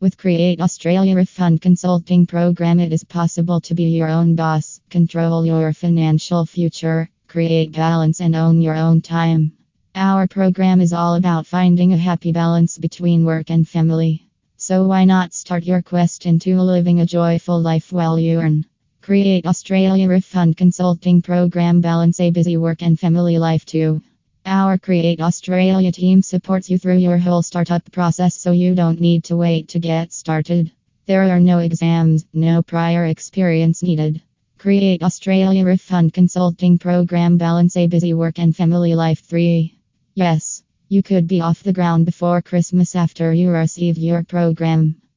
With Create Australia Refund Consulting Program, it is possible to be your own boss, control your financial future, create balance, and own your own time. Our program is all about finding a happy balance between work and family. So, why not start your quest into living a joyful life while you earn? Create Australia Refund Consulting Program Balance a busy work and family life too. Our Create Australia team supports you through your whole startup process so you don't need to wait to get started. There are no exams, no prior experience needed. Create Australia Refund Consulting Program Balance a busy work and family life 3. Yes, you could be off the ground before Christmas after you receive your program.